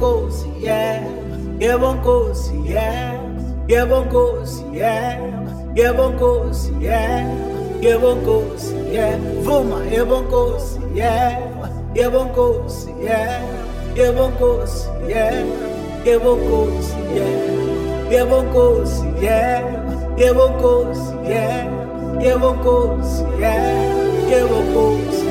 yebo nkosi yeah yebo nkosi yeah yebo nkosi yeah yebo nkosi yeah yebo nkosi yeah vuma yebo nkosi yeah yebo nkosi yeah yebo nkosi yeah yebo nkosi yeah yebo nkosi yeah yebo nkosi yeah yebo nkosi yeah yebo nkosi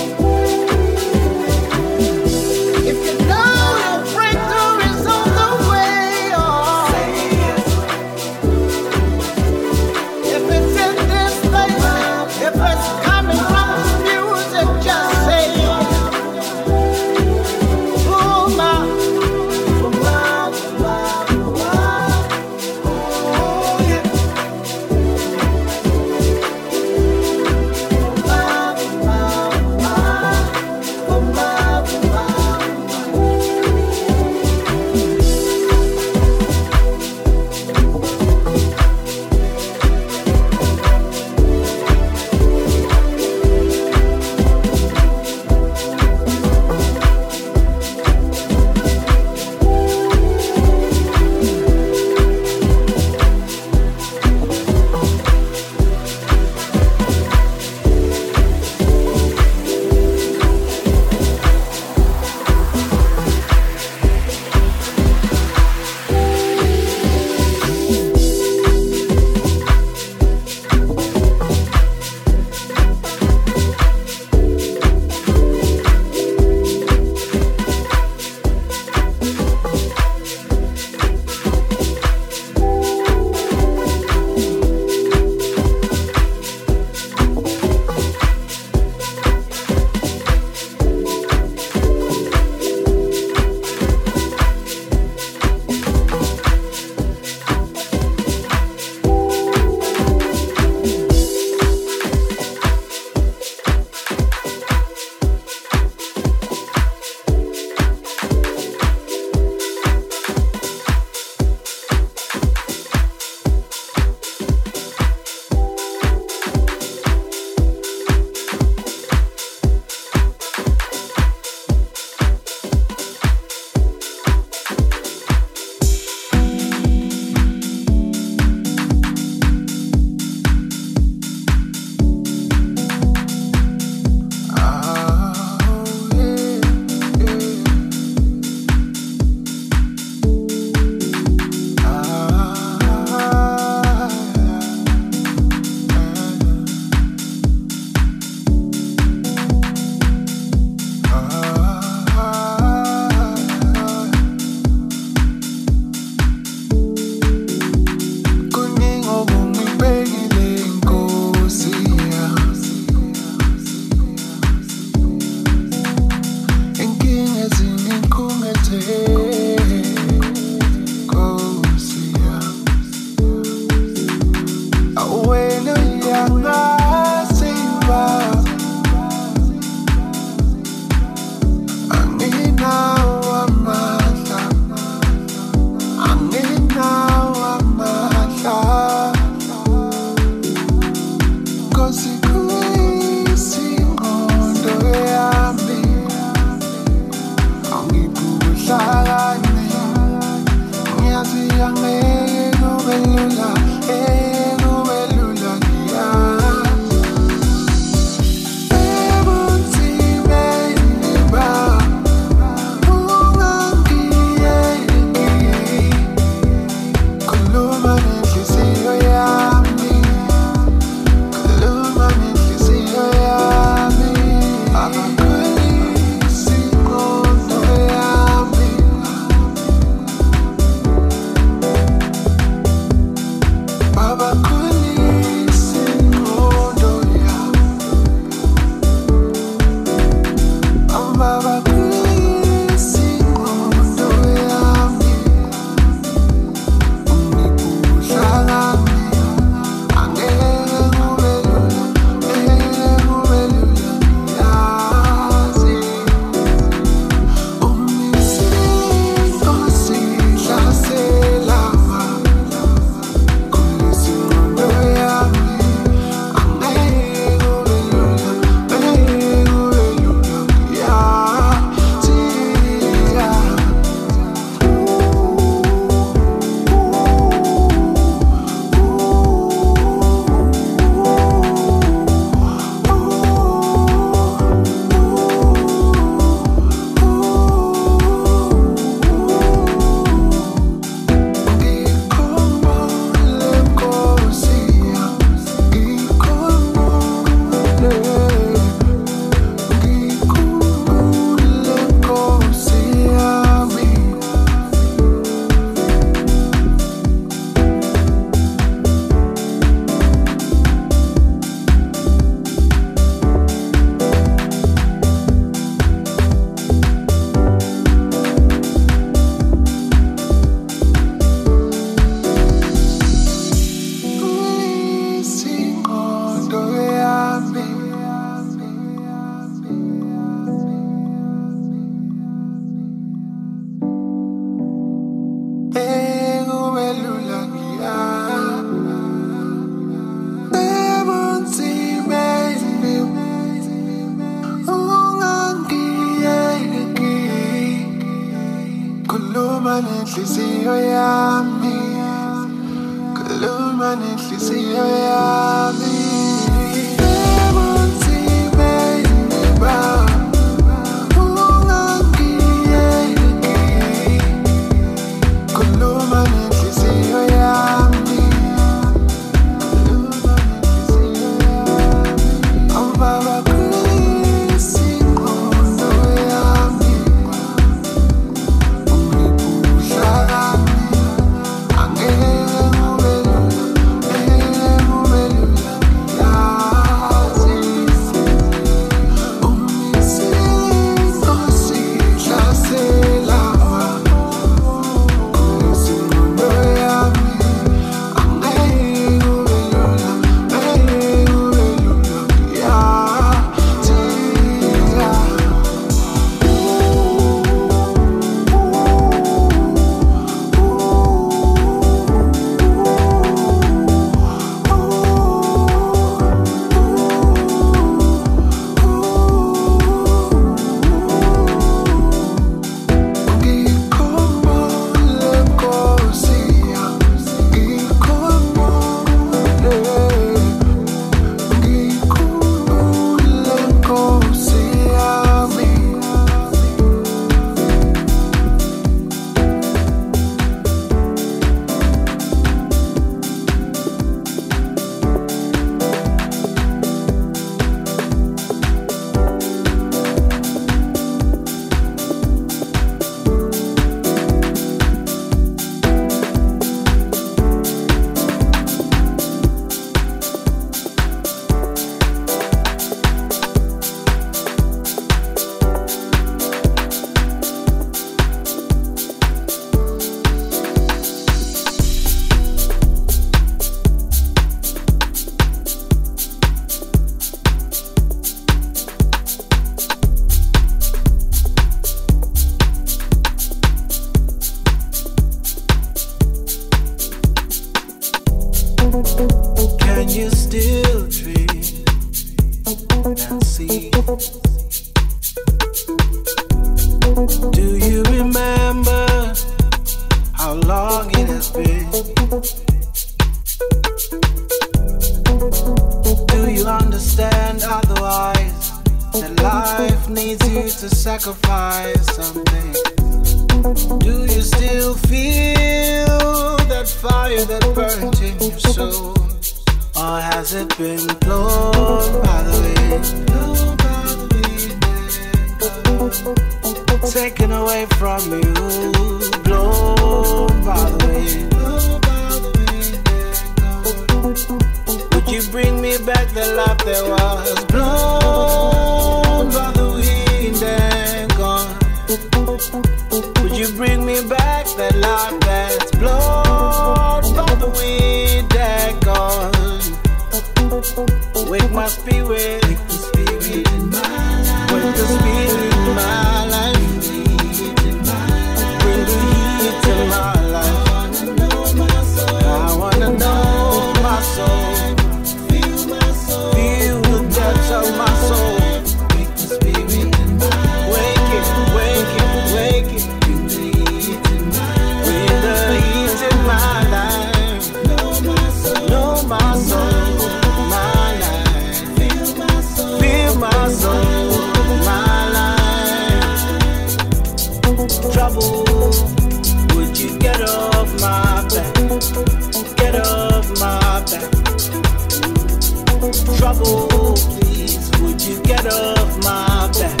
trouble. Please, would you get off my back?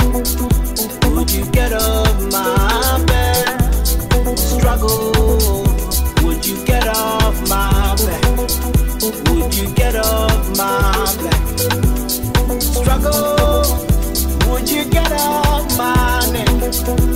Would you get off my back? Struggle. Would you get off my back? Would you get off my back? Struggle. Would you get off my neck?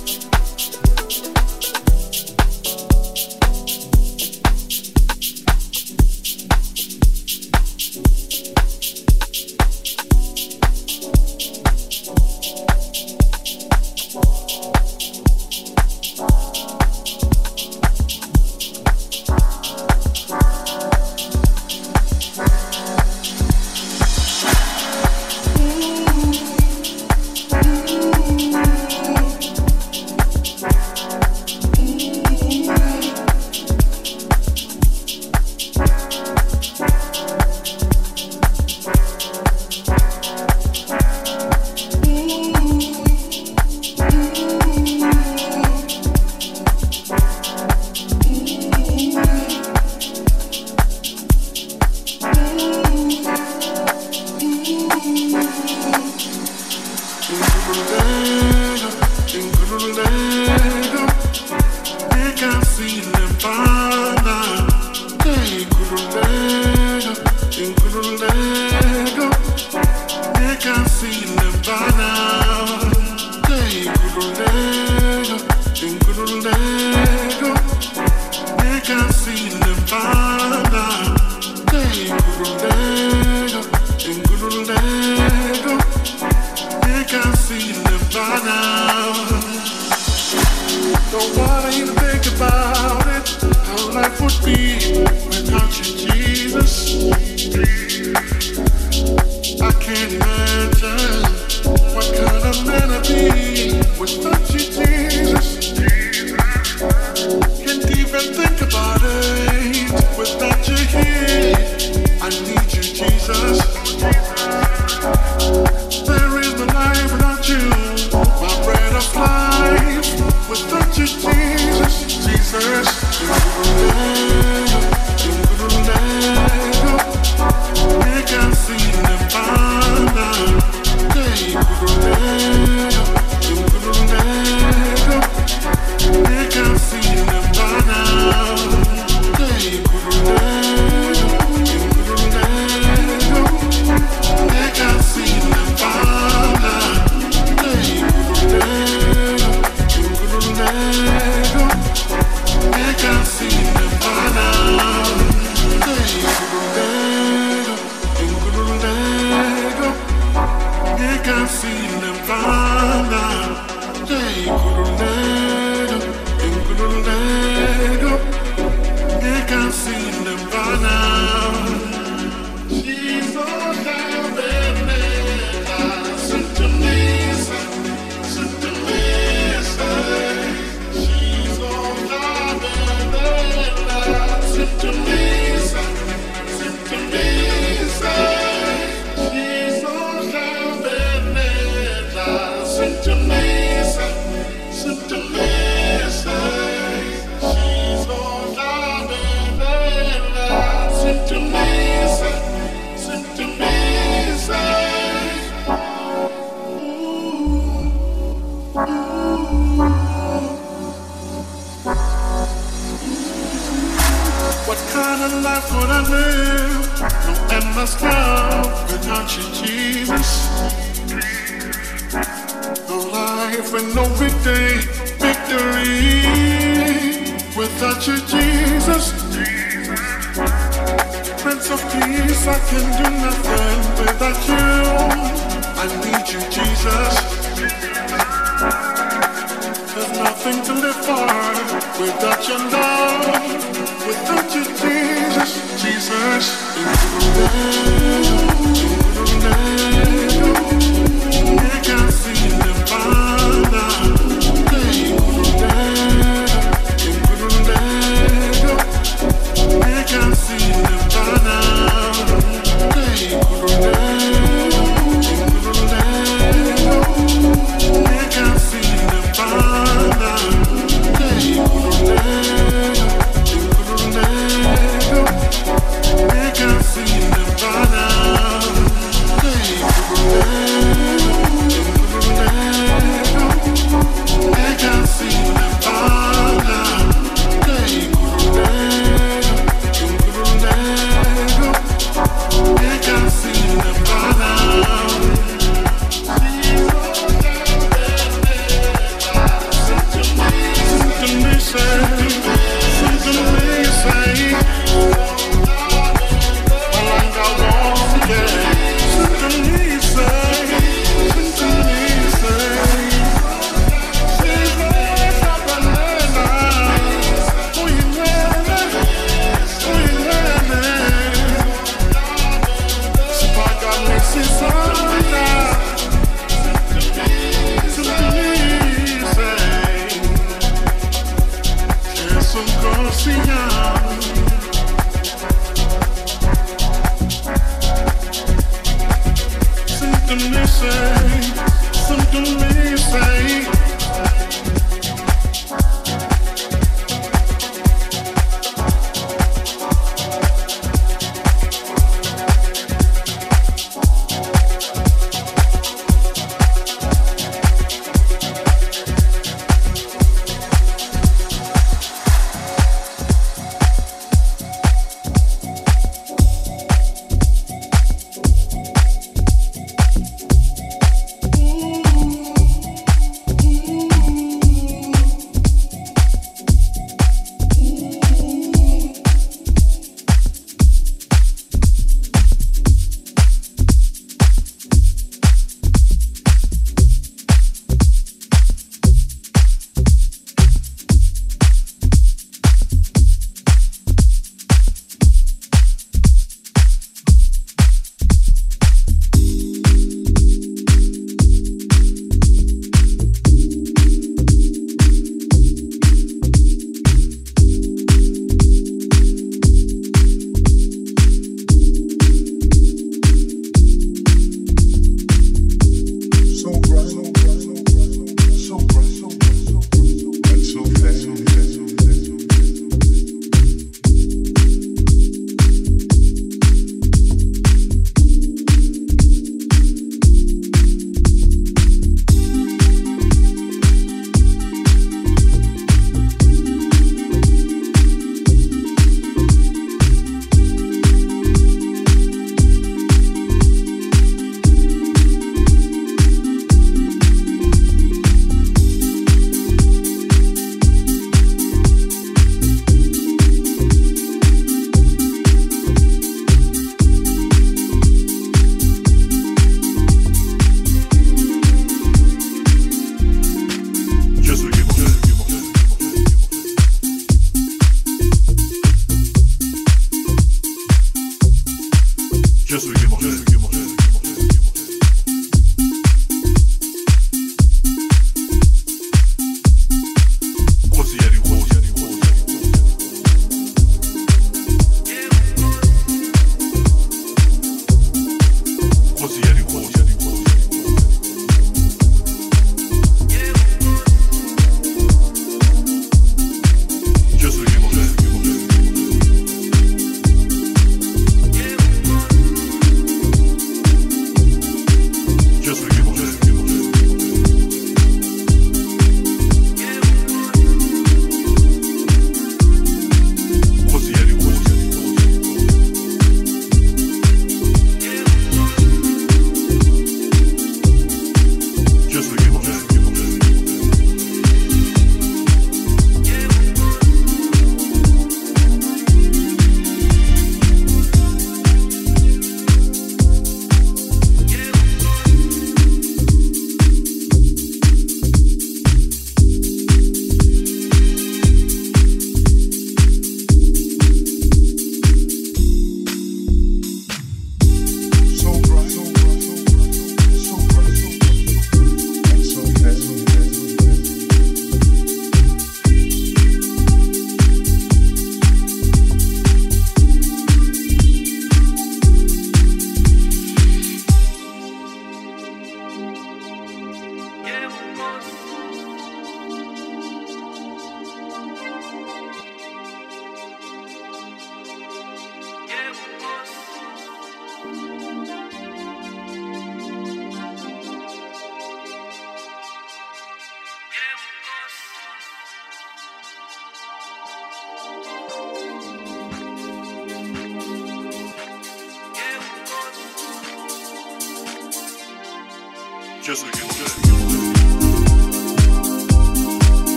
un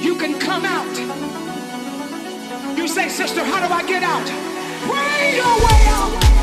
you can come out. You say, Sister, how do I get out? Pray your way out.